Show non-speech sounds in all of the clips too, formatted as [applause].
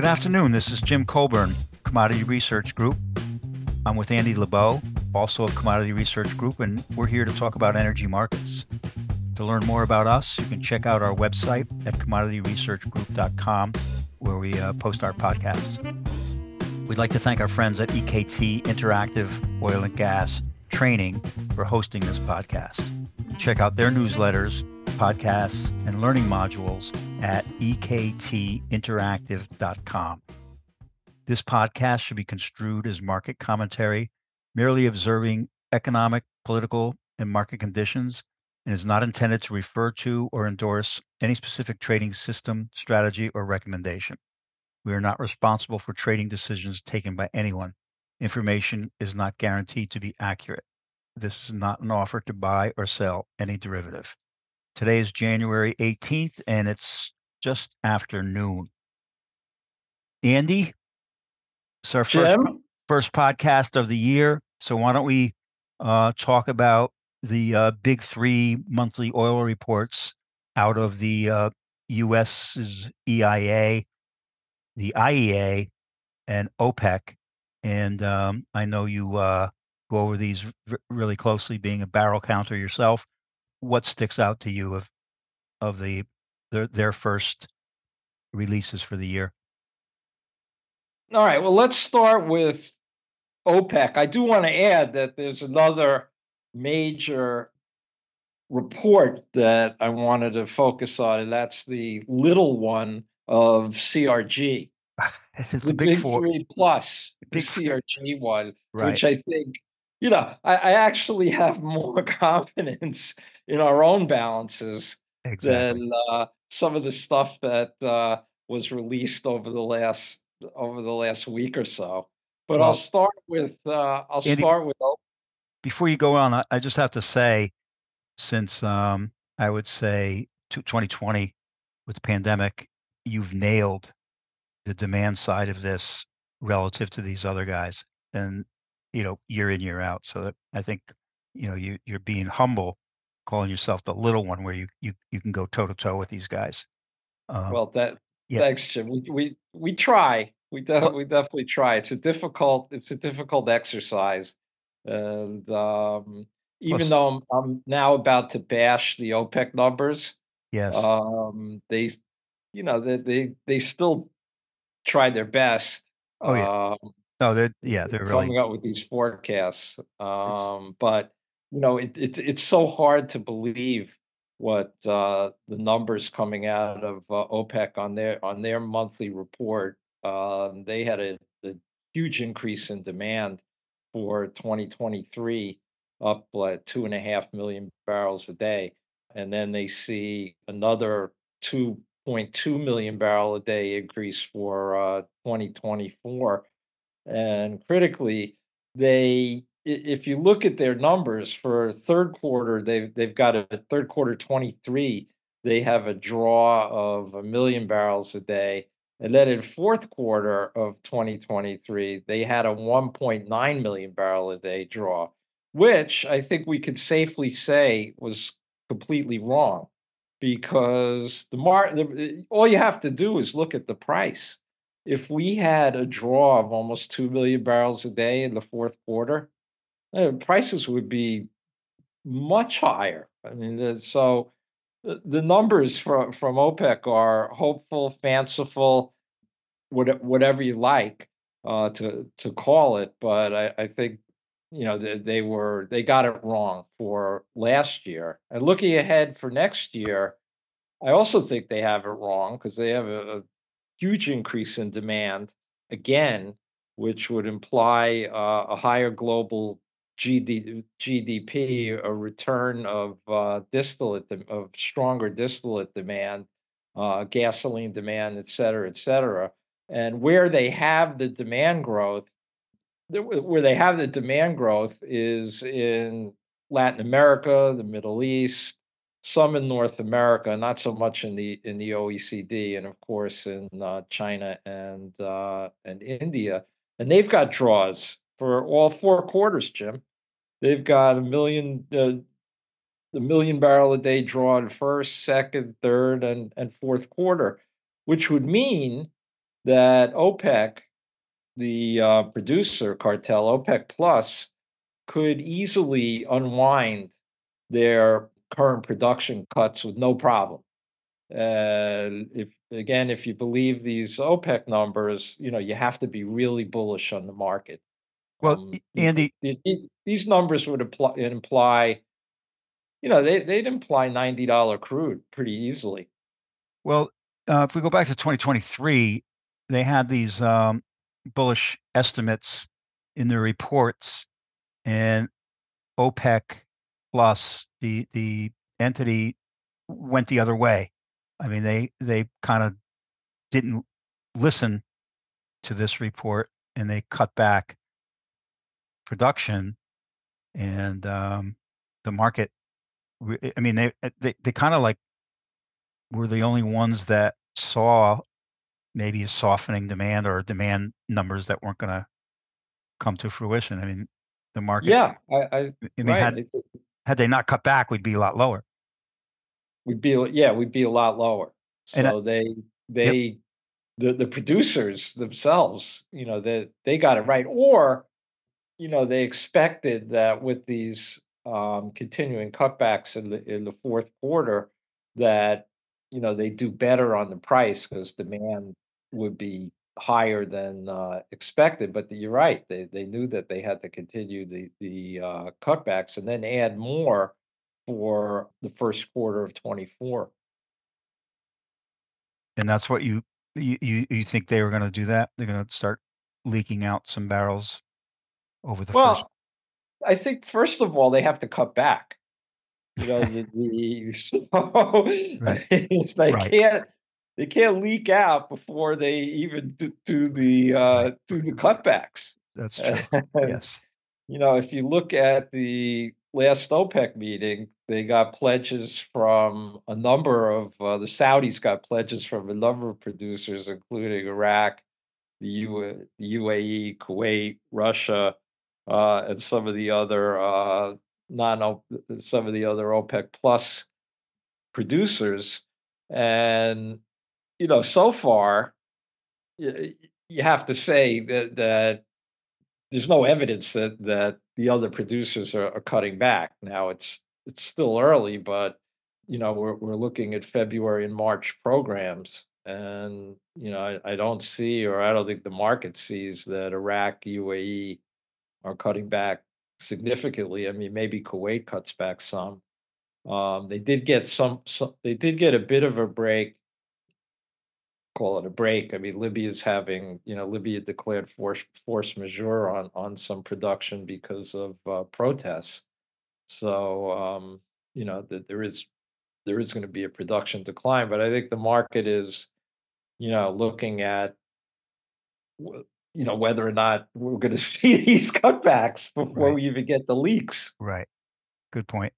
Good afternoon. This is Jim Colburn, Commodity Research Group. I'm with Andy Lebow, also of Commodity Research Group, and we're here to talk about energy markets. To learn more about us, you can check out our website at commodityresearchgroup.com, where we uh, post our podcasts. We'd like to thank our friends at EKT Interactive Oil and Gas Training for hosting this podcast. Check out their newsletters, podcasts, and learning modules at ektinteractive.com. This podcast should be construed as market commentary, merely observing economic, political, and market conditions, and is not intended to refer to or endorse any specific trading system, strategy, or recommendation. We are not responsible for trading decisions taken by anyone. Information is not guaranteed to be accurate. This is not an offer to buy or sell any derivative. Today is January 18th, and it's just after noon. Andy, it's our first, Jim? first podcast of the year. So why don't we uh, talk about the uh, big three monthly oil reports out of the uh, U.S.'s EIA, the IEA, and OPEC. And um, I know you uh, go over these r- really closely, being a barrel counter yourself. What sticks out to you of of the their, their first releases for the year? All right. Well, let's start with OPEC. I do want to add that there's another major report that I wanted to focus on, and that's the little one of CRG. [laughs] It's, it's the a big, four. three plus, the big. CRG one, Right. which I think, you know, I, I actually have more [laughs] confidence in our own balances Exactly. than uh, some of the stuff that uh, was released over the last over the last week or so. But Well- I'll start with uh, I'll Andy- start with oh, Before you go on, I, I just have to say, since um, I would say to 2020 with the pandemic, you've nailed the demand side of this relative to these other guys, and you know year in year out. So that I think you know you you're being humble, calling yourself the little one, where you you you can go toe to toe with these guys. Um, well that yeah. thanks Jim. We we we try. We de- Well- we definitely try. It's a difficult it's a difficult exercise, and um, even though I'm, I'm now about to bash the OPEC numbers, yes, um, they you know they they they still tried their best. Oh, yeah. um, no, they're yeah, they're really coming up with these forecasts. Um, but you know, it, it's it's so hard to believe what uh, the numbers coming out of uh, OPEC on their on their monthly report. Um, they had a, a huge increase in demand for 2023, up like two and a half million barrels a day, and then they see another 2.2 million barrel a day increase for uh, 2024 and critically they if you look at their numbers for third quarter they've they've got a third quarter 23 they have a draw of a million barrels a day. And then in fourth quarter of 2023 they had a 1.9 million barrel a day draw which i think we could safely say was completely wrong because the mar the, all you have to do is look at the price. If we had a draw of almost 2 million barrels a day in the fourth quarter, uh, prices would be much higher. I mean, so the, numbers from, from OPEC are hopeful, fanciful, what, whatever you like uh, to to call it. But I, I think you know they, they were they got it wrong for last year. And looking ahead for next year, I also think they have it wrong because they have a, a huge increase in demand again, which would imply uh, a higher global GD, GDP, a return of uh, distillate, of stronger distillate demand, uh, gasoline demand, et cetera, et cetera. And where they have the demand growth, where they have the demand growth is in Latin America, the Middle East, some in North America, not so much in the in the OECD, and of course in uh, China and uh, and India, and they've got draws for all four quarters. Jim, they've got a million, uh, the million barrel a day draw in first, second, third, and and fourth quarter, which would mean that OPEC, the uh, producer cartel, OPEC Plus, could easily unwind their current production cuts with no problem. And if again, if you believe these OPEC numbers, you know you have to be really bullish on the market. Well, Um, Andy, the- these numbers would imply, imply, you know, they they'd imply ninety dollar crude pretty easily. well, uh, if we go back to 2023, they had these um, bullish estimates in their reports, and OPEC plus the the entity went the other way. I mean, they they kind of didn't listen to this report, and they cut back production, and um, the market. I mean, they uh, they they kind of like were the only ones that saw maybe a softening demand or demand numbers that weren't going to come to fruition. I mean, the market. Yeah, I, I I mean, right. had had they not cut back, we'd be a lot lower. We'd be yeah, we'd be a lot lower. And I- So they they the the producers themselves, you know, they they got it right. Or, you know, they expected that with these um continuing cutbacks in the in the fourth quarter that, you know, they do better on the price because demand would be higher than uh expected. But you're right, they they knew that they had to continue the the uh cutbacks and then add more for the first quarter of 24. And that's what you you, you think they were going to do that? They're going to start leaking out some barrels over the first. Well, I think first of all, they have to cut back. You know, [laughs] the, the so Right. [laughs] it's Right. can't they can't leak out before they even do, do the uh do the cutbacks. That's [laughs] true. Yes. You know, if you look at the last OPEC meeting, they got pledges from a number of uh, the Saudis got pledges from a number of producers, including Iraq, the, U- the UAE, Kuwait, Russia, uh, and some of the other uh, non some of the other OPEC plus producers. And you know, so far, you have to say that that there's no evidence that that the other producers are, are cutting back. Now it's it's still early, but you know we're we're looking at February and March programs, and you know I, I don't see or I don't think the market sees that Iraq, UAE are cutting back significantly. I mean, maybe Kuwait cuts back some. Um, they did get some, some. They did get a bit of a break call it a break. I mean, Libya's having, you know, Libya declared force force majeure on on some production because of uh, protests. So, um, you know, that there is there is going to be a production decline, but I think the market is, you know, looking at, you know, whether or not we're going [laughs] to see these cutbacks before Right. we even get the leaks. Right. Good point.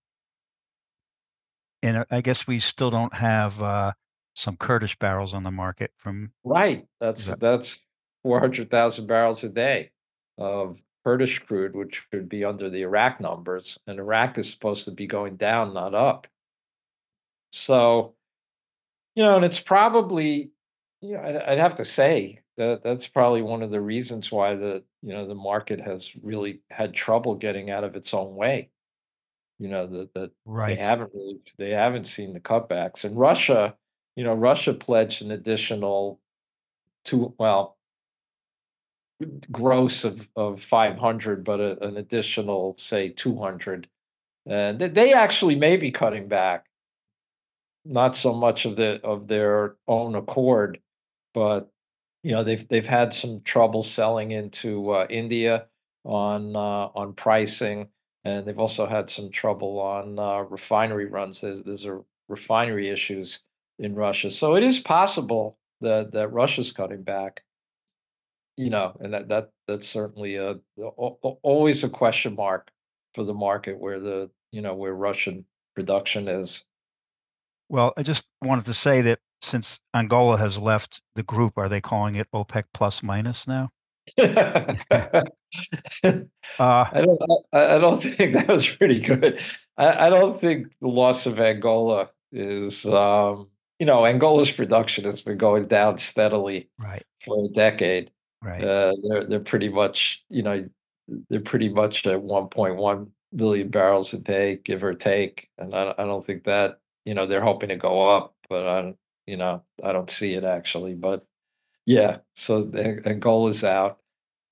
And I guess we still don't have uh, some Kurdish barrels on the market from. Right. That's that- that's four hundred thousand barrels a day of Kurdish crude, which would be under the Iraq numbers, and Iraq is supposed to be going down, not up. So, you know, and it's probably, you know, I'd, I'd have to say that that's probably one of the reasons why the you know the market has really had trouble getting out of its own way. You know that that they haven't really they haven't seen the cutbacks, and Russia, you know, Russia pledged an additional two well gross of of 500 but a, an additional say 200 and they, they actually may be cutting back. Not so much of the of their own accord but you know they've they've had some trouble selling into uh, India on uh, on pricing and they've also had some trouble on uh, refinery runs. There's there's a refinery issues in Russia. So it is possible that that Russia's cutting back. You know, and that that that's certainly a al- al- always a question mark for the market where the you know where Russian production is. Well, I just wanted to say that since Angola has left the group, are they calling it OPEC plus minus now? [laughs] I Uh, don't I, I don't [laughs] think that was pretty good. I, I don't think the loss of Angola is um you know, Angola's production has been going down steadily Right. for a decade. Right. Uh, they're they're pretty much, you know, they're pretty much at 1.1 billion barrels a day, give or take. And I, I don't think that, you know, they're hoping to go up, but I, don't- you know, I don't see it actually. But yeah, so the is out.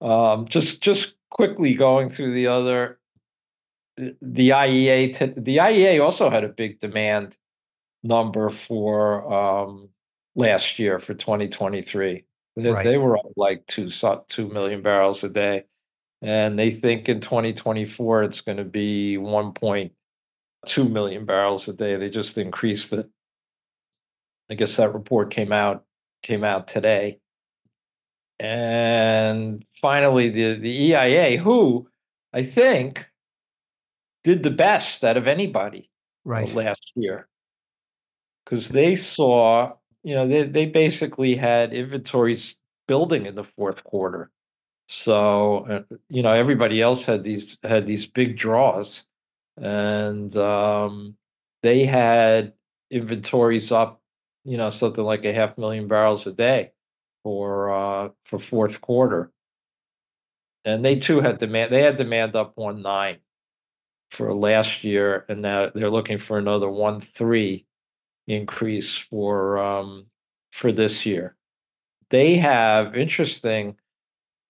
Um, just just quickly going through the other, the IEA, t- the IEA also had a big demand number for um, last year for 2023. They, Right. they were up like two two million barrels a day, and they think in 2024 it's going to be 1.2 million barrels a day. They just increased it. I guess that report came out came out today. And finally, the the EIA, who I think did the best out of anybody Right. last year because they saw, you know, they, they basically had inventories building in the fourth quarter. So, uh, you know, everybody else had these had these big draws, and um, they had inventories up, you know, something like a half million barrels a day for uh, for fourth quarter, and they too had demand. They had demand up one nine for last year, and now they're looking for another one three increase for um, for this year. They have interesting.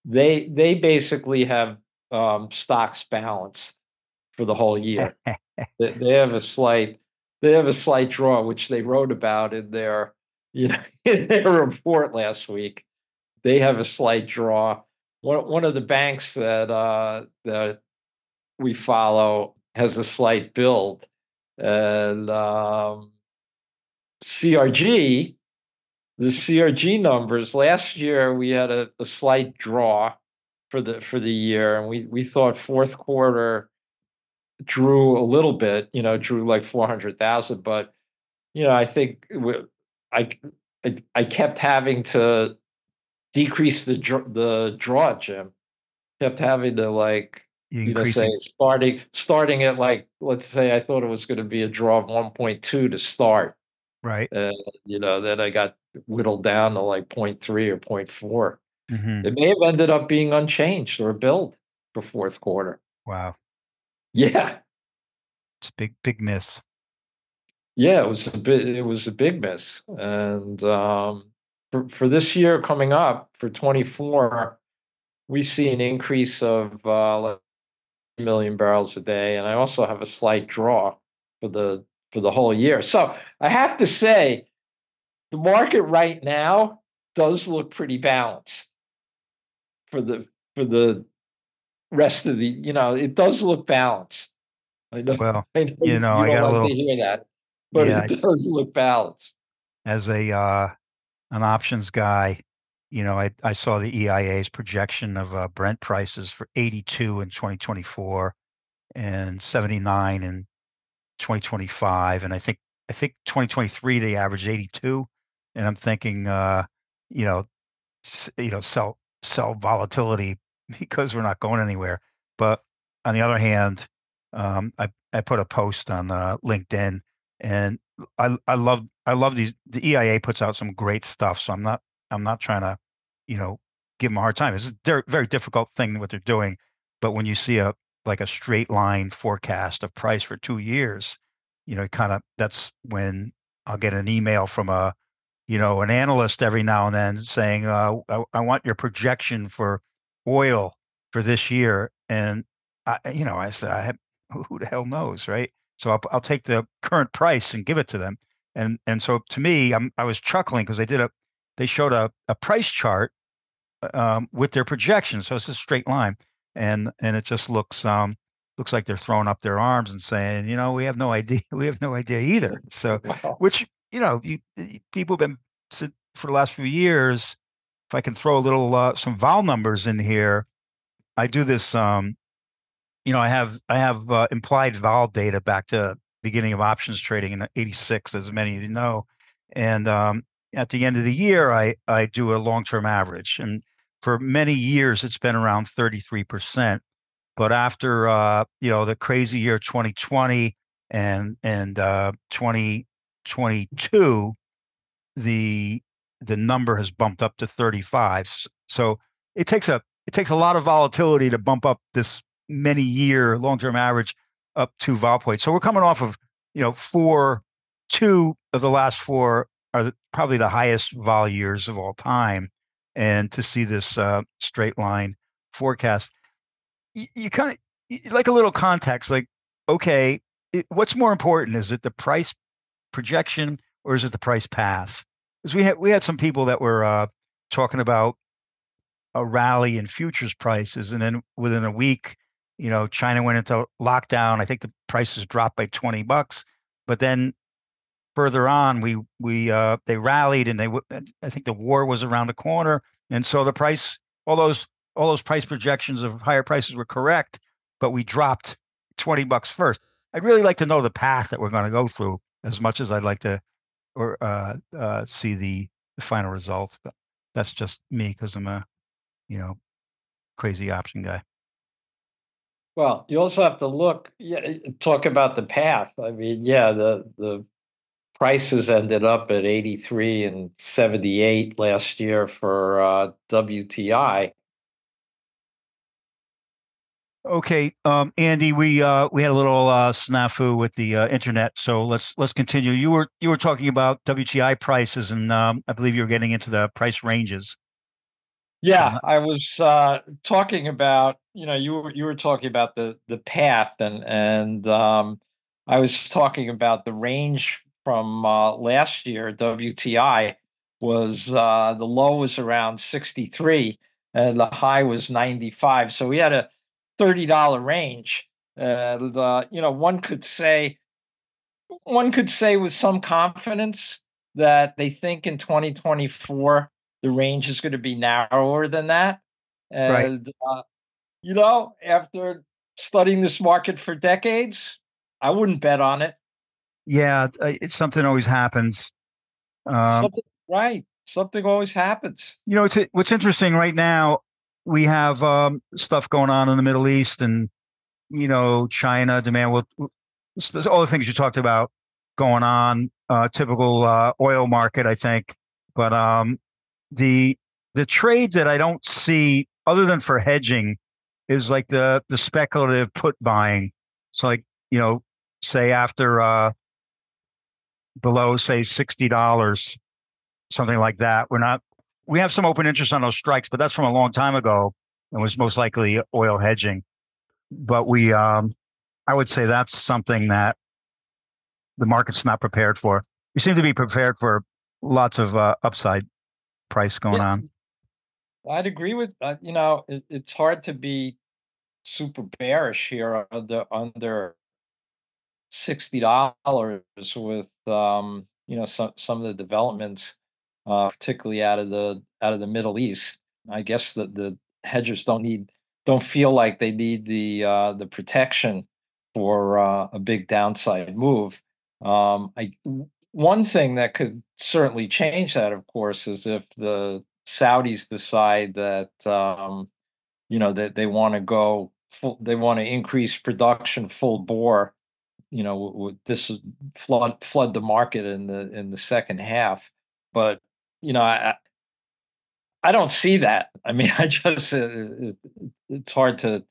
They they basically have um, stocks balanced for the whole year. [laughs] they, have a slight they have a slight draw, which they wrote about in their [laughs] you know in their report last week. They have a slight draw. One one of the banks that uh, that we follow has a slight build, and um, CRG, the CRG numbers last year we had a, a slight draw for the for the year, and we we thought fourth quarter drew a little bit, you know, drew like four hundred thousand, but you know I think I I kept having to decrease the the draw, Jim. Kept having to like You you know say starting starting at like let's say I thought it was going to be a draw of one point two to start Right. and you know then i got whittled down to like 0.3 or 0.4 hmm it may have ended up being unchanged or a build for fourth quarter Wow. Yeah It's a big, big miss. yeah it was a bit it was a big miss and um for, for this year coming up for 24 we see an increase of uh a million barrels a day and i also have a slight draw for the for the whole year so i have to say the market right now does look pretty balanced for the for the rest of the you know it does look balanced. I know Well, [laughs] i know you you know, I don't a like little- to hear that but Yeah, it [laughs] does look balanced. As a uh, an options guy, you know, I, I saw the EIA's projection of uh, Brent prices for 82 in 2024 and 79 in 2025, and I think I think 2023 they averaged 82, and I'm thinking, uh, you know, you know, sell sell volatility because we're not going anywhere. But on the other hand, um, I I put a post on uh, LinkedIn, and I I love I love these. The EIA puts out some great stuff, so I'm not I'm not trying to, you know, give them a hard time. It's a very difficult thing what they're doing, but when you see a like a straight line forecast of price for two years, you know, kind of that's when I'll get an email from a, you know, an analyst every now and then saying, uh, I, I want your projection for oil for this year, and I, you know, I said, I have, who the hell knows, right? So I'll, I'll take the current price and give it to them, and and so to me, I'm I was chuckling because they did a, they showed a a price chart um, with their projection, so it's a straight line, and and it just looks um looks like they're throwing up their arms and saying, you know, we have no idea, [laughs] we have no idea either. So [laughs] Wow. which you know you, you- people have been for the last few years if i can throw a little uh, some vol numbers in here i do this um you know i have i have uh, implied vol data back to beginning of options trading in 86 as many of you know. And um at the end of the year i i do a long-term average. And for many years it's been around 33% but after uh you know the crazy year 2020 and and uh 2022 the the number has bumped up to 35. So it takes a it takes a lot of volatility to bump up this many year long term average up to vol point. So we're coming off of you know four, two of the last four are probably the highest vol years of all time, and to see this uh, straight line forecast, you, you kind of like a little context. Like, okay, it, what's more important? Is it the price projection or is it the price path? Because we had we had some people that were uh, talking about a rally in futures prices, and then within a week, you know, China went into lockdown. I think the prices dropped by twenty bucks, but then further on, we we uh, they rallied, and they I think the war was around the corner, and so the price, all those all those price projections of higher prices were correct, but we dropped twenty bucks first. I'd really like to know the path that we're going to go through as much as I'd like to or uh, uh, see the, the final results. But that's just me because I'm a you know crazy option guy. Well, you also have to look, yeah, talk about the path. I mean, yeah, the the prices ended up at 83 and 78 last year for uh, WTI. Okay, um, Andy, we uh, we had a little uh, snafu with the uh, internet, so let's let's continue. You were you were talking about WTI prices, and um, I believe you were getting into the price ranges. Yeah, I was uh, talking about you know you were you were talking about the the path, and and um, I was talking about the range from uh, last year. WTI was uh, the low was around sixty three, and the high was ninety five. So we had a $30 range. Uh, you know, one could say, one could say with some confidence that they think in 2024 the range is going to be narrower than that. And, right. uh, you know, after studying this market for decades, I wouldn't bet on it. Yeah, it's something always happens. Um, something, right. Something always happens. You know, what's interesting right now we have um, stuff going on in the Middle East and you know China demand. Well, there's all the things you talked about going on. Uh, typical uh, oil market, I think. But um, the the trades that I don't see other than for hedging is like the the speculative put buying. So like you know, say after uh, below say sixty dollars, something like that. We're not we have some open interest on those strikes, but that's from a long time ago and was most likely oil hedging. But we, um, I would say that's something that the market's not prepared for. We seem to be prepared for lots of uh, upside price going yeah, on. I'd agree with uh, you know it, it's hard to be super bearish here under under sixty dollars with um, you know some some of the developments uh, particularly out of the out of the Middle East. I guess that the hedgers don't need don't feel like they need the uh, the protection for uh, a big downside move. Um, I one thing that could certainly change that, of course, is if the Saudis decide that um, you know that they want to go full, they want to increase production full bore. You know, this flood flood the market in the in the second half. But you know, I I don't see that. [laughs] I mean, I just uh, it's hard to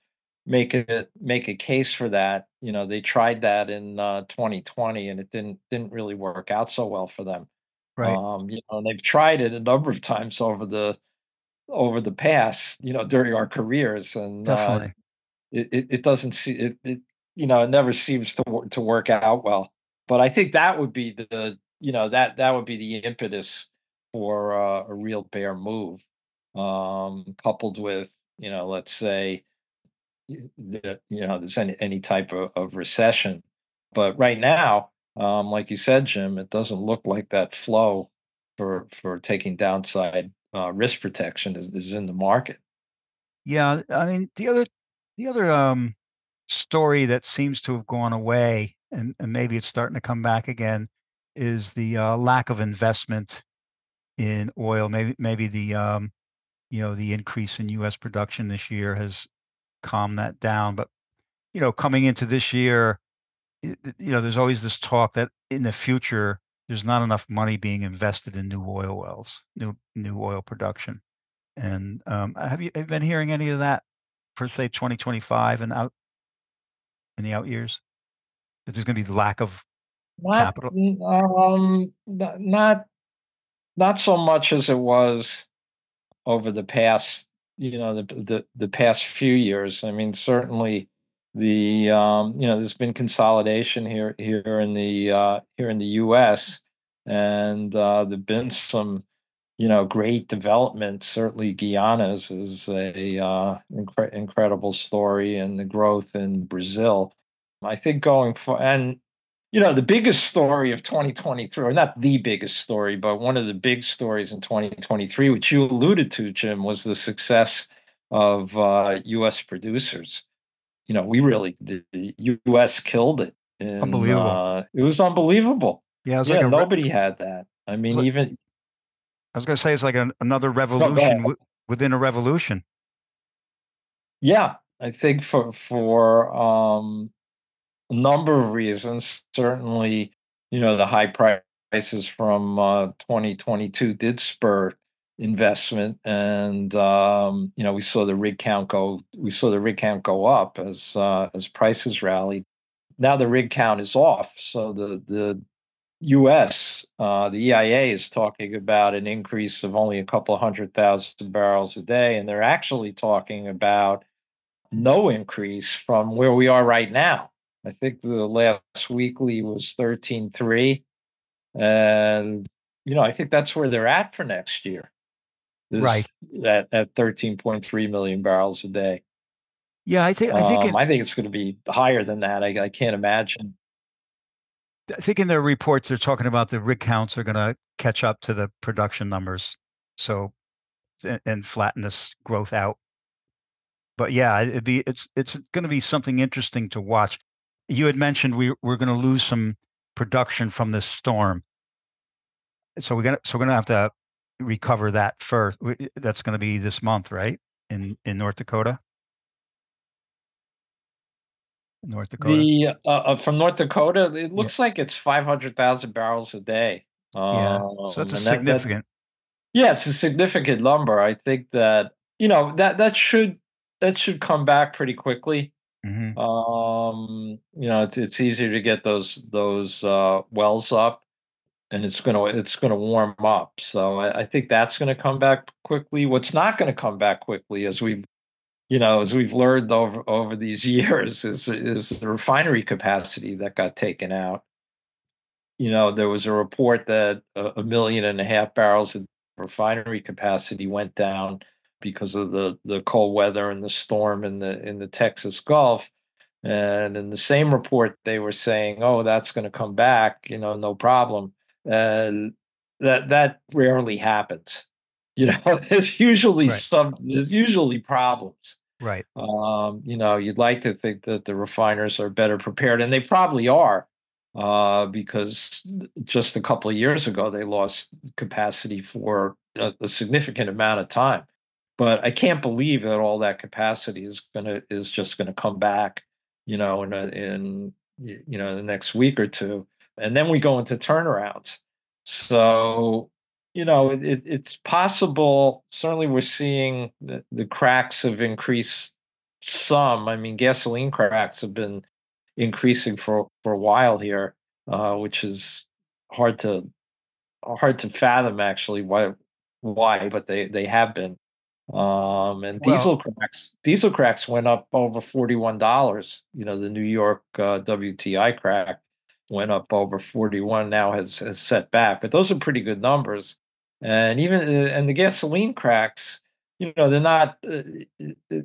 make it make a case for that. You know, they tried that in uh, 2020 and it didn't didn't really work out so well for them. Right. Um, you know, they've tried it a number of times over the over the past, you know, during our careers, and uh, it, it, it doesn't see it, it. You know, it never seems to to work out well. But I think that would be the you know that that would be the impetus for uh, a real bear move, um, coupled with you know, let's say, the, you know, there's any any type of, of recession. But right now, um, like you said, Jim, it doesn't look like that flow for for taking downside uh, risk protection is, is in the market. Yeah, I mean the other the other um, story that seems to have gone away, and, and maybe it's starting to come back again, is the uh, lack of investment in oil. Maybe maybe the um, you know the increase in U.S. production this year has calmed that down. But you know, coming into this year, you know, there's always this talk that in the future there's not enough money being invested in new oil wells, new new oil production. And um, have you have you been hearing any of that for say 2025 and out in the out years? That there's going to be the lack of Not, capital. um, not, not so much as it was over the past, you know, the the the past few years. I mean, certainly the um, you know, there's been consolidation here here in the uh, here in the U.S. and uh, there've been some, you know, great development. Certainly, Guyana's is a uh, incre- incredible story, and the growth in Brazil. I think going for and you know, the biggest story of 2023, or not the biggest story, but one of the big stories in 2023, which you alluded to, Jim, was the success of uh, U.S. producers. You know, we really, the the U.S. killed it. And, Unbelievable. Uh, it was unbelievable. Yeah, it was Yeah, like a re- nobody had that. I mean, like- even, I was going to say it's like an, another revolution within a revolution. yeah, I think for, for, um, a number of reasons. Certainly, you know, the high prices from uh, 2022 did spur investment, and um, you know, we saw the rig count go. We saw the rig count go up as uh, as prices rallied. Now the rig count is off, so the the U.S. Uh, the EIA is talking about an increase of only a couple hundred thousand barrels a day, and they're actually talking about no increase from where we are right now. I think the last weekly was 13.3. And, you know, I think that's where they're at for next year. Right. At, at 13.3 million barrels a day. Yeah, I think I think Um, in, I think it's going to be higher than that. I, I can't imagine. I think in their reports they're talking about the rig counts are going to catch up to the production numbers, so and, and flatten this growth out. But yeah, it'd be it's it's going to be something interesting to watch. You had mentioned we we're going to lose some production from this storm, so we're gonna so we're gonna have to recover that first. That's going to be this month, right? In in North Dakota. North Dakota. The uh, uh, from North Dakota, it looks like it's 500,000 barrels a day. yeah, Um, so that's a and that- significant. Yeah, it's a significant number. I think that you know that that should that should come back pretty quickly. Mhm. Um, you know, it's it's easier to get those those uh, wells up, and it's gonna it's gonna warm up. So I, I think that's gonna come back quickly. What's not gonna come back quickly, as we've you know, as we've learned over over these [laughs] years, is is the refinery capacity that got taken out. You know, there was a report that a, a million and a half barrels of refinery capacity went down because of the the cold weather and the storm in the in the Texas Gulf. And in the same report, they were saying, "Oh, that's going to come back, you know, no problem." And that that rarely happens. [laughs] You know, there's usually Right. some there's usually problems. Right. Um, you know, you'd like to think that the refiners are better prepared, and they probably are, uh, because just a couple of years ago they lost capacity for a, a significant amount of time. But I can't believe that all that capacity is gonna is just gonna come back, you know, in a, in you know the next week or two, and then we go into turnarounds. So you know, it, it, it's possible. Certainly, we're seeing the, the cracks have increased some. I mean, gasoline cracks have been increasing for for a while here, uh, which is hard to hard to fathom actually why why, but they they have been. Um, and Well- diesel cracks diesel cracks went up over forty one dollars. You know, the New York uh, WTI crack went up over 41 now has, has set back but those are pretty good numbers and even uh, and the gasoline cracks you know they're not uh,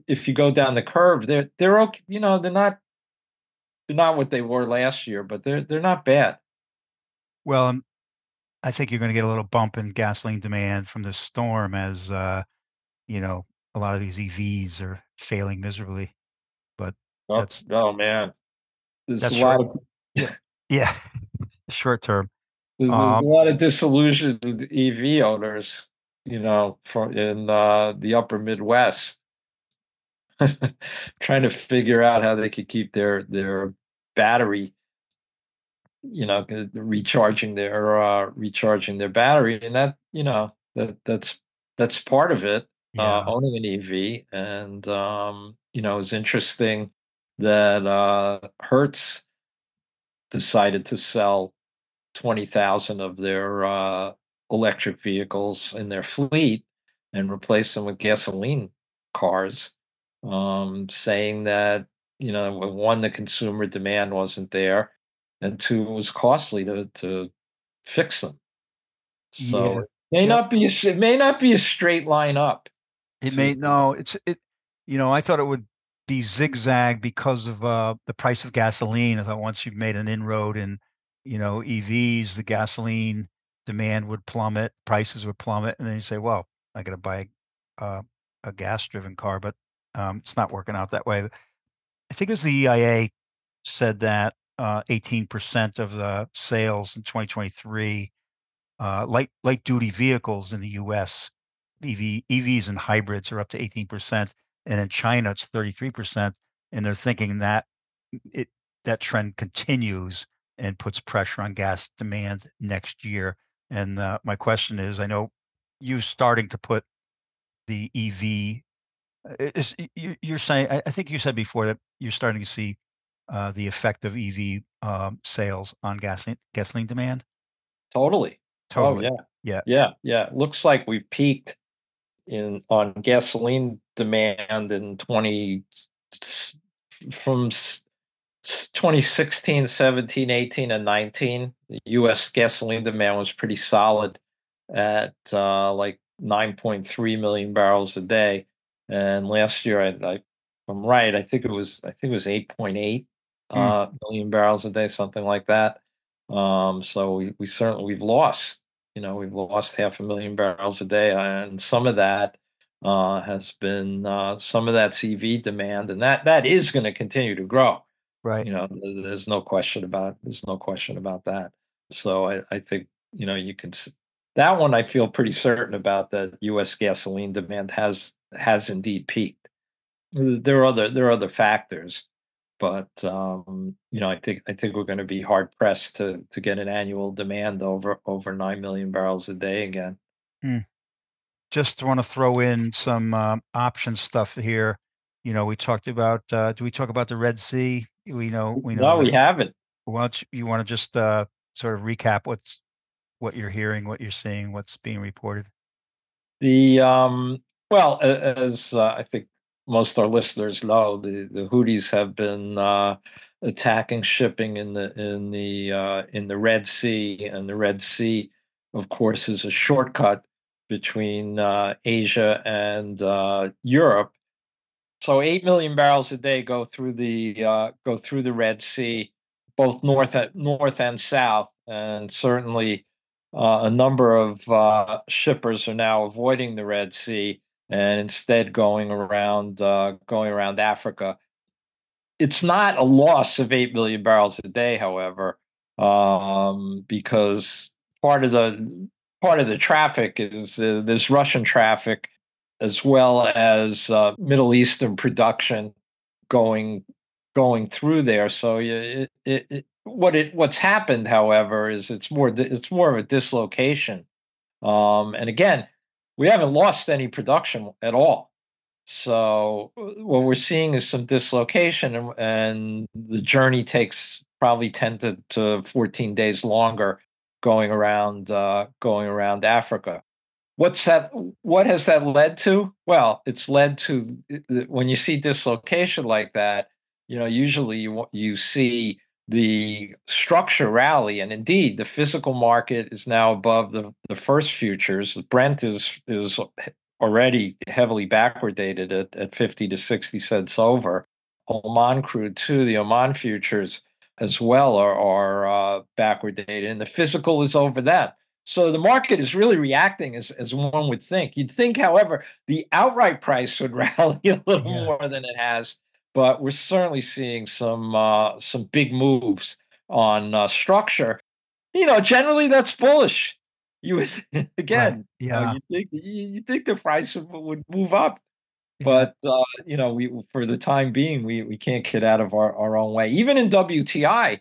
if you go down the curve they're they're okay you know they're not they're not what they were last year but they're they're not bad Well, I think you're going to get a little bump in gasoline demand from this storm as, uh, you know, a lot of these EVs are failing miserably. oh, That's- oh man there's a lot short- of [laughs] Yeah, [laughs] short term. there's, there's Um, a lot of disillusioned ev owners you know from in uh the upper midwest [laughs] trying to figure out how they could keep their their battery you know, recharging their uh, recharging their battery, and that you know that that's that's part of it. Uh, owning an EV, and um, you know, it's interesting that uh, Hertz decided to sell twenty thousand of their uh, electric vehicles in their fleet and replace them with gasoline cars, um, saying that you know, one, the consumer demand wasn't there, and two, it was costly to to fix them. So Yeah. it may Yep. not be a it may not be a straight line up It to may no, it's it you know, I thought it would be zigzag because of, uh, the price of gasoline. I thought once you've made an inroad in, you know, EVs, the gasoline demand would plummet, prices would plummet, and then you say, "Well, I gotta buy, uh, a gas-driven car," but, um, it's not working out that way. I think it was the EIA said that, uh, 18% of the sales in 2023, uh, light light duty vehicles in the US, EV EVs and hybrids are up to 18%, and in China, it's 33%, and they're thinking that it that trend continues and puts pressure on gas demand next year. And, uh, my question is, I know you starting to put the EV uh, is you you're saying I think you said before that you're starting to see, uh, the effect of EV, um, sales on gasoline gasoline demand? Totally. Oh, Totally. yeah. Yeah. Yeah, yeah. Looks like we've peaked in on gasoline demand in 20 s s from s s 2016, 17, 18, and 19. The US gasoline demand was pretty solid at, uh, like, 9.3 million barrels a day, and last year, I I I'm right, I think it was I think it was 8.8, Mm. uh, million barrels a day, something like that. Um, so we we certainly we've lost, you know, we've lost half a million barrels a day, and some of that, uh, has been, uh some of that EV demand, and that that is gonna continue to grow. Right. You know, there's no question about there's no question about that. So I I think, you know, you can that one I feel pretty certain about that US gasoline demand has has indeed peaked. There are other there are other factors, but, um, you know, I think I think we're gonna be hard pressed to to get an annual demand over over 9,000,000 barrels a day again. Mm. Just wanna throw in some, um, option stuff here. You know, we talked about, uh did we talk about the Red Sea? We know we know No, that we haven't. why don't you you wanna just, uh, sort of recap what's what you're hearing, what you're seeing, what's being reported? The, um well, as, uh, I think most our listeners know, the the Houthis have been, uh, attacking shipping in the in the, uh in the Red Sea, and the Red Sea, of course, is a shortcut between, uh, Asia and, uh, Europe. So 8,000,000 barrels a day go through the, uh go through the Red Sea, both north a north and south, and certainly, uh, a number of, shippers are now avoiding the Red Sea and instead going around, uh going around Africa. It's not a loss of 8,000,000 barrels a day, however, um, because part of the part of the traffic is, uh, there's Russian traffic as well as, uh, Middle Eastern production going going through there, so it it it what it what's happened, however, is it's more it's more of a dislocation. Um, and again, we haven't lost any production at all. So, what we're seeing is some dislocation, and and the journey takes probably 10 to to 14 days longer going around, uh going around Africa. What's that what has that led to? Well, it's led to when you see dislocation like that, you know, usually you you see the structure rally, and indeed, the physical market is now above the the first futures. Brent is is already heavily backwardated at at 50 to 60 cents over. Oman crude too, the Oman futures as well are are, uh, backwardated, and the physical is over that. So the market is really reacting as as one would think. You'd think, however, the outright price would [laughs] rally a little Yeah. more than it has, but we're certainly seeing some, uh some big moves on, uh, structure. You know, generally, that's bullish. You would [laughs] Right. again, you know, Yeah. you think you think the price would would move up, but, uh, you know, we for the time being, we we can't get out of our our own way. Even in WTI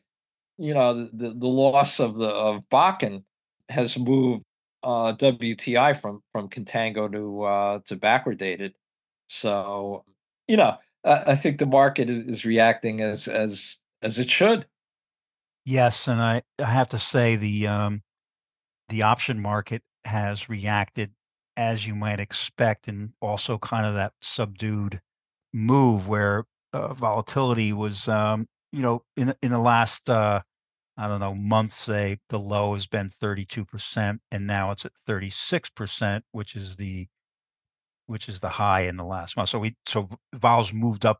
you know, the the the loss of the of Bakken has moved, uh, WTI from from contango to, uh, to backwardated. So, you know, I think the market is reacting as as as it should. Yes, and I I have to say the, um, the option market has reacted as you might expect and also kind of that subdued move where, uh, volatility was, um, you know, in in the last, uh, I don't know, month, say, the low has been 32%, and now it's at 36%, which is the which is the high in the last month. So we so vols moved up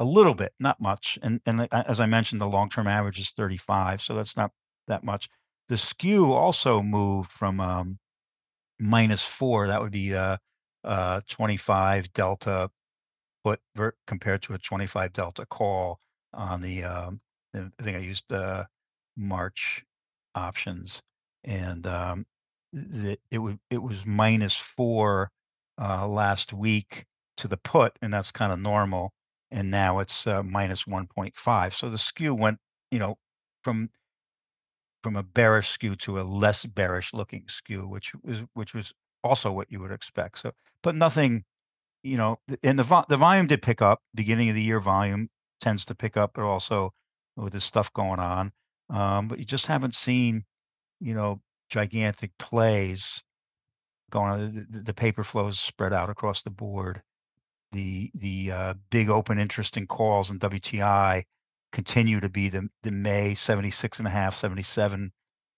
a little bit, not much, and and as I mentioned, the long-term average is 35, so that's not that much. The skew also moved from, um, -4, that would be, uh, uh, 25 delta put ver compared to a 25 delta call on the, um, I think I used, uh, March options, and, um, the it wa it was -4, uh, last week to the put, and that's kinda normal, and now it's, uh, -1.5, so the skew went, you know, from from a bearish skew to a less bearish looking skew, which was which was also what you would expect, so but nothing, you know, and the vol the volume did pick up, beginning of the year volume tends to pick up, but also with this stuff going on, um, but you just haven't seen, you know, gigantic plays going on. The the the paper flows spread out across the board. The the, uh, big open interest in calls and WTI continue to be the the May 76.5, 77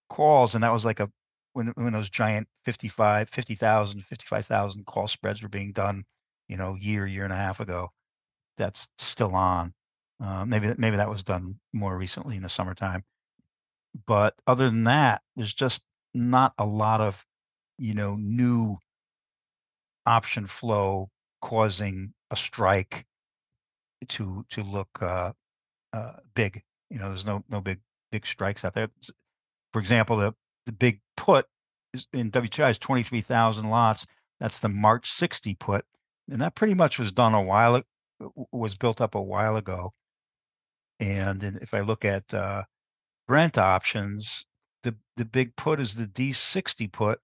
calls, and that was like a when when those giant 55, 50,000, 55,000 call spreads were being done, you know, year, year and a half ago. That's still on. Uh, maybe maybe that was done more recently in the summertime. But other than that, there's just not a lot of, you know, new option flow causing a strike to to look, uh, uh, big. You know, there's no no big big strikes out there. For example, the the big put is in WTI is 23,000 lots. That's the March 60 put, and that pretty much was done a while was built up a while ago. And then if I look at, uh, Brent options, the the big put is the D60 put,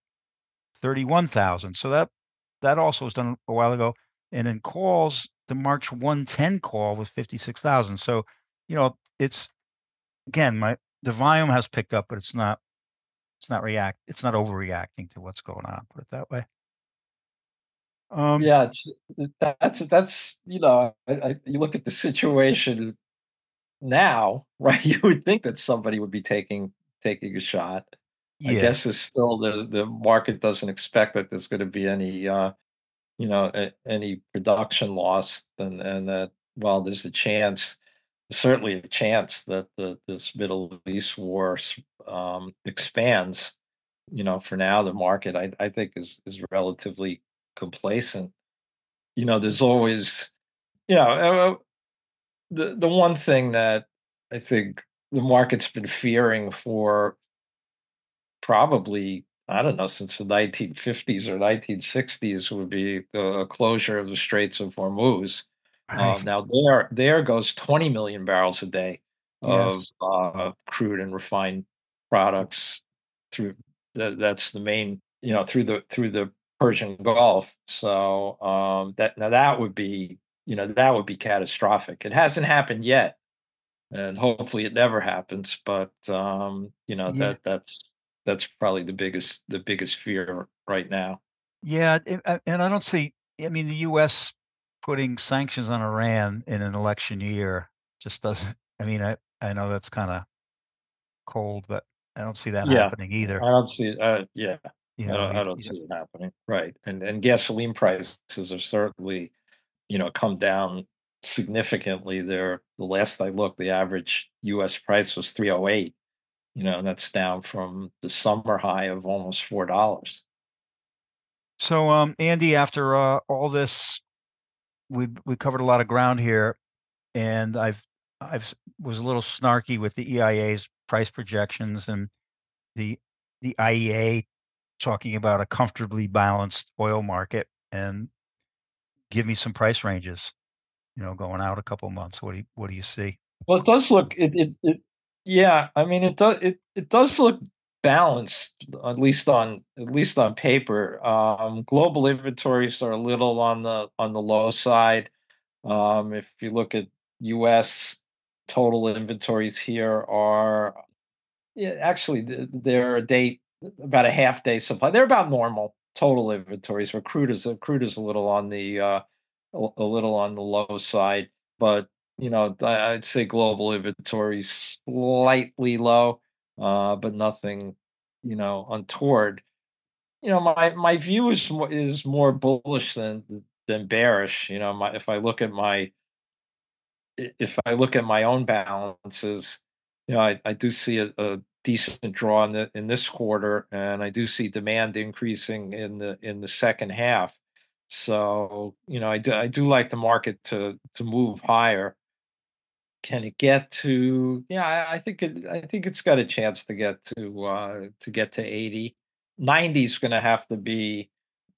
31,000, so that that also was done a while ago, and in calls, the March 110 call was 56,000, so, you know, it's again, my the volume has picked up, but it's not it's not react it's not overreacting to what's going on, put it that way. Um Yeah, that's that's, you know, I I you look at the situation now, [laughs] right, you would think that somebody would be taking taking a shot. I guess it's still the the market doesn't expect that there's gonna be any, uh, you know, a any production loss and and that well, there's a chance, certainly a chance that the this Middle East war um, expands, you know, for now, the market, I I think is is relatively complacent. You know, there's always you know uh the the one thing that I think the market's been fearing for probably, I don't know, since the 1950s or 1960s would be the closure of the Straits of Hormuz. Uh, Right. now there there goes 20,000,000 barrels a day of, Yes. uh, crude and refined products through that that's the main you know, through the through the Persian Gulf, so, um, that now that would be, you know, that would be catastrophic. It hasn't happened yet, and hopefully it never happens, but, um, you know, Yeah. that that's that's probably the biggest the biggest fear right now. Yeah, and and I don't see I mean, the US putting sanctions on Iran in an election year just doesn't I mean, I I know that's kinda cold, but I don't see that Yeah. happening either. I don't see uh, yeah. You I don't I don't see it happening. Right, and and gasoline prices have certainly, you know, come down significantly there. The last I looked, the average US price was 3.08, you know, that's down from the summer high of almost $4. So, um, Andy, after, uh, all this, we've we covered a lot of ground here, and I've I've was a little snarky with the EIA's price projections and the the IEA talking about a comfortably balanced oil market, and give me some price ranges, you know, going out a couple months. What do you what do you see? Well, it does look it it it Yeah, I mean, it does it it does look balanced, at least on at least on paper. Um, global inventories are a little on the on the low side. Um, if you look at US total inventories here are yeah, actually they're a day about a half day supply. They're about normal total inventories. Crude is a little on the uh, a little on the low side, but you know I'd say global inventories slightly low, uh, but nothing you know untoward. You know my my view is mo- is more bullish than than bearish. You know my if I look at my if I look at my own balances, you know, I, I do see a, a decent draw in the in this quarter, and I do see demand increasing in the in the second half. So, you know, I do I do like the market to to move higher. Can it get to? Yeah, I, I think it. I think it's got a chance to get to uh, to get to 80. 90 is going to have to be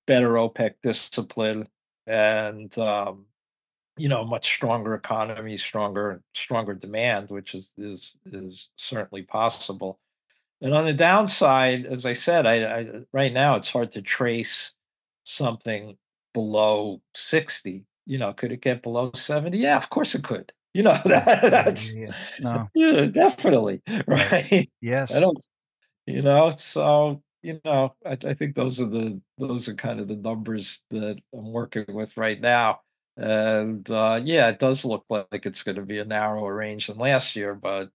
better OPEC discipline and um, you know, much stronger economy, stronger stronger demand, which is is is certainly possible. And on the downside, as I said, I, I right now it's hard to trace something below 60. You know, could it get below 70? Yeah, of course it could. You know, [laughs] that, that's yeah. No, [laughs] yeah, definitely [laughs] right. Yes, I don't you know, so, you know, I I think those are the those are kind of the numbers that I'm working with right now. And, uh, yeah, it does look like it's gonna be a narrower range than last year, but,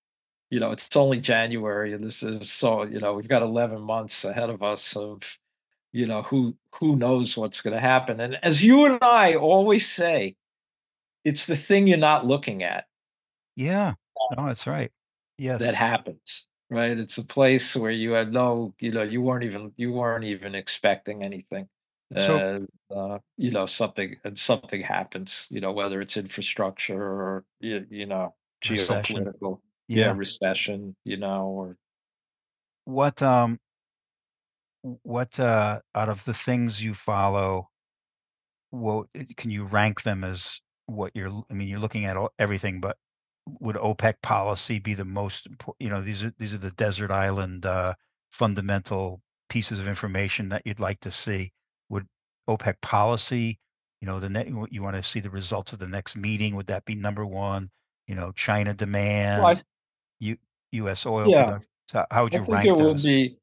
you know, it's only January, and this is so you know, we've got 11 months ahead of us of, you know, who who knows what's gonna happen, and as you and I always say, it's the thing you're not looking at Yeah. No, that's right. Yes. That happens, right? It's a place where you had no you know, you weren't even you weren't even expecting anything. So And, uh, you know, something and something happens, you know, whether it's infrastructure or, you you know, recession. geopolitical yeah, Yeah. recession, you know, or What um what uh out of the things you follow, what can you rank them as what you're i mean, you're looking at all, everything, but would OPEC policy be the most important, you know, these are these are the desert island uh fundamental pieces of information that you'd like to see. Would OPEC policy, you know, the ne- you want to see the results of the next meeting, would that be number 1? You know, China well, I demand, US oil yeah, production. So how would you I think it rank would be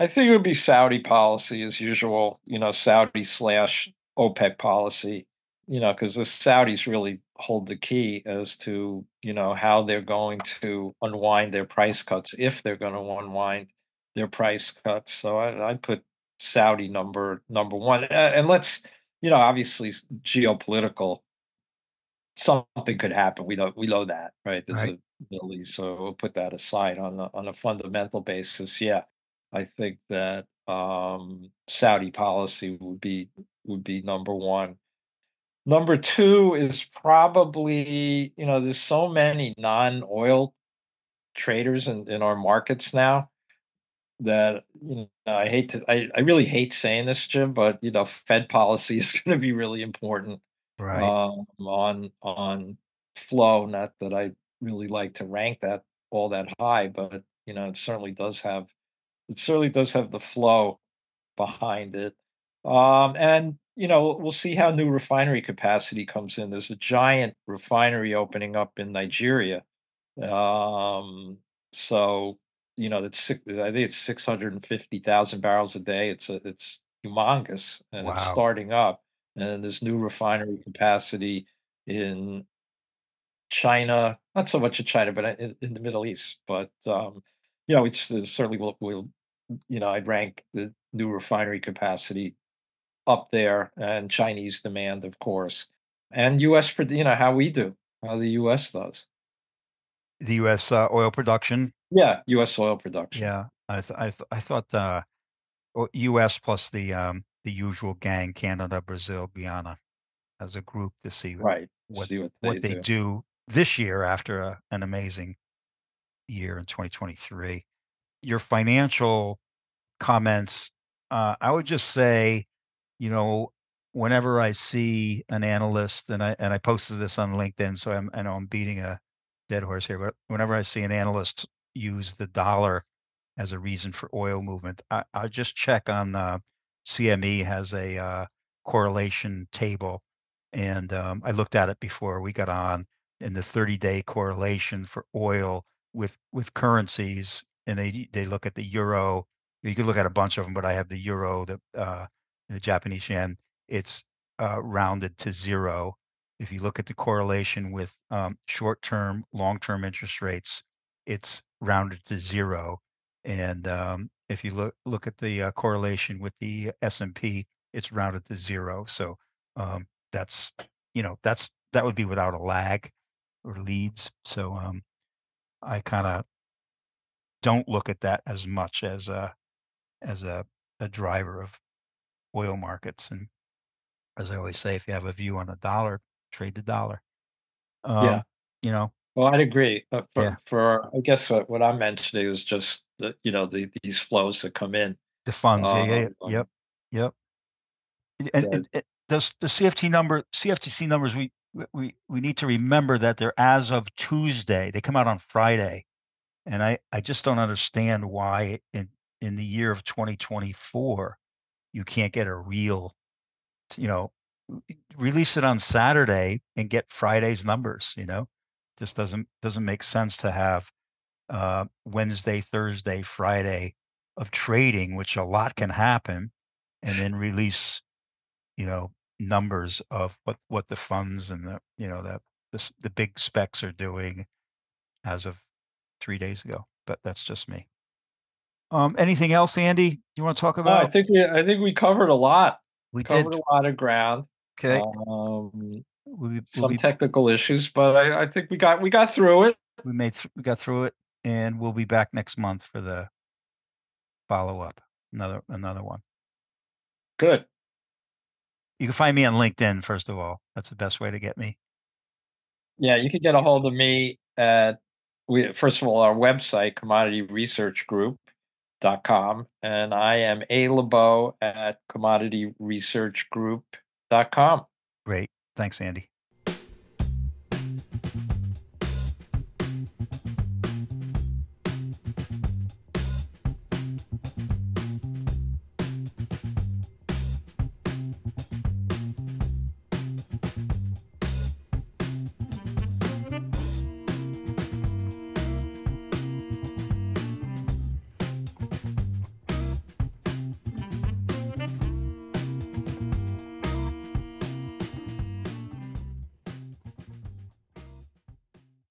I think it would be Saudi policy as usual, you know, Saudi slash OPEC policy, you know, because the Saudis really hold the key as to, you know, how they're going to unwind their price cuts if they're going to unwind their price cuts. So I, I'd put Saudi number number one, and let's, you know, obviously geopolitical something could happen. We know we know that, right? There's Right. a Middle East, so we'll put that aside on a on a fundamental basis. Yeah, I think that um, Saudi policy would be would be number one. Number two is probably you know there's so many non-oil traders in, in our markets now that you know I hate to I, I really hate saying this, Jim, but you know Fed policy [laughs] is going to be really important Right. um, on on flow. Not that I really like to rank that all that high, but you know, it certainly does have it certainly does have the flow behind it. Um, and you know, we'll see how new refinery capacity comes in. There's a giant refinery opening up in Nigeria. Um, so you know, that's six, I think it's six hundred and fifty thousand barrels a day. It's a, it's humongous, and it's starting up. And there's new refinery capacity in China, not so much in China, but in, in the Middle East. But um, you know, it's uh, certainly will, will you know, I'd rank the new refinery capacity up there, and Chinese demand, of course, and U.S. produ- You know how we do, how the U.S. does. The US uh, oil production. Yeah, U.S. oil production. Yeah. I th- I, th- I thought uh US plus the um the usual gang Canada, Brazil, Guyana as a group to see Right. what See what what they they do. do this year after a, an amazing year in 2023. Your financial comments uh I would just say, you know, whenever I see an analyst and I and I posted this on LinkedIn so I'm I know I'm beating a dead horse here, but whenever I see an analyst use the dollar as a reason for oil movement. I, I'll just check on the CME has a uh, correlation table, and um, I looked at it before we got on, and the 30-day correlation for oil with with currencies, and they they look at the euro. You could look at a bunch of them, but I have the euro, the uh, the Japanese yen. It's uh, rounded to zero. If you look at the correlation with um, short-term, long-term interest rates, it's rounded to zero. And um, if you look look at the uh, correlation with the S&P, it's rounded to zero. So um, that's you know that's that would be without a lag or leads. So um, I kind of don't look at that as much as a as a, a driver of oil markets. And as I always say, if you have a view on a dollar, trade the dollar. Yeah. Um, you know, Well, I'd agree. Uh, yeah, for for I guess what, what I'm mentioning is just the you know the these flows that come in. the funds. Yeah, yeah, yeah, Um, yep, yep. And, and, and those the CFT number, CFTC numbers, we we we we need to remember that they're as of Tuesday. They come out on Friday, and I I just don't understand why in in the year of 2024 you can't get a real, you know, release it on Saturday and get Friday's numbers. You know, just doesn't doesn't make sense to have uh, Wednesday, Thursday, Friday of trading, which a lot can happen, and then release you know numbers of what what the funds and the you know the the, the big specs are doing as of three days ago. But that's just me. Um, anything else, Andy? You want to talk no, I about? think we I think we covered a lot. We did. Covered a lot of ground. Okay. Um, We'll we'll some be, technical issues, but I, I think we got we got through it. we made th- we got through it, and we'll be back next month for the follow up. Another another one. Good. You can find me on LinkedIn first of all. That's the best way to get me. Yeah, you can get a hold of me at we first of all our website commodity research group.com and I am a lebow at commodity research group.com. Great. Thanks, Andy.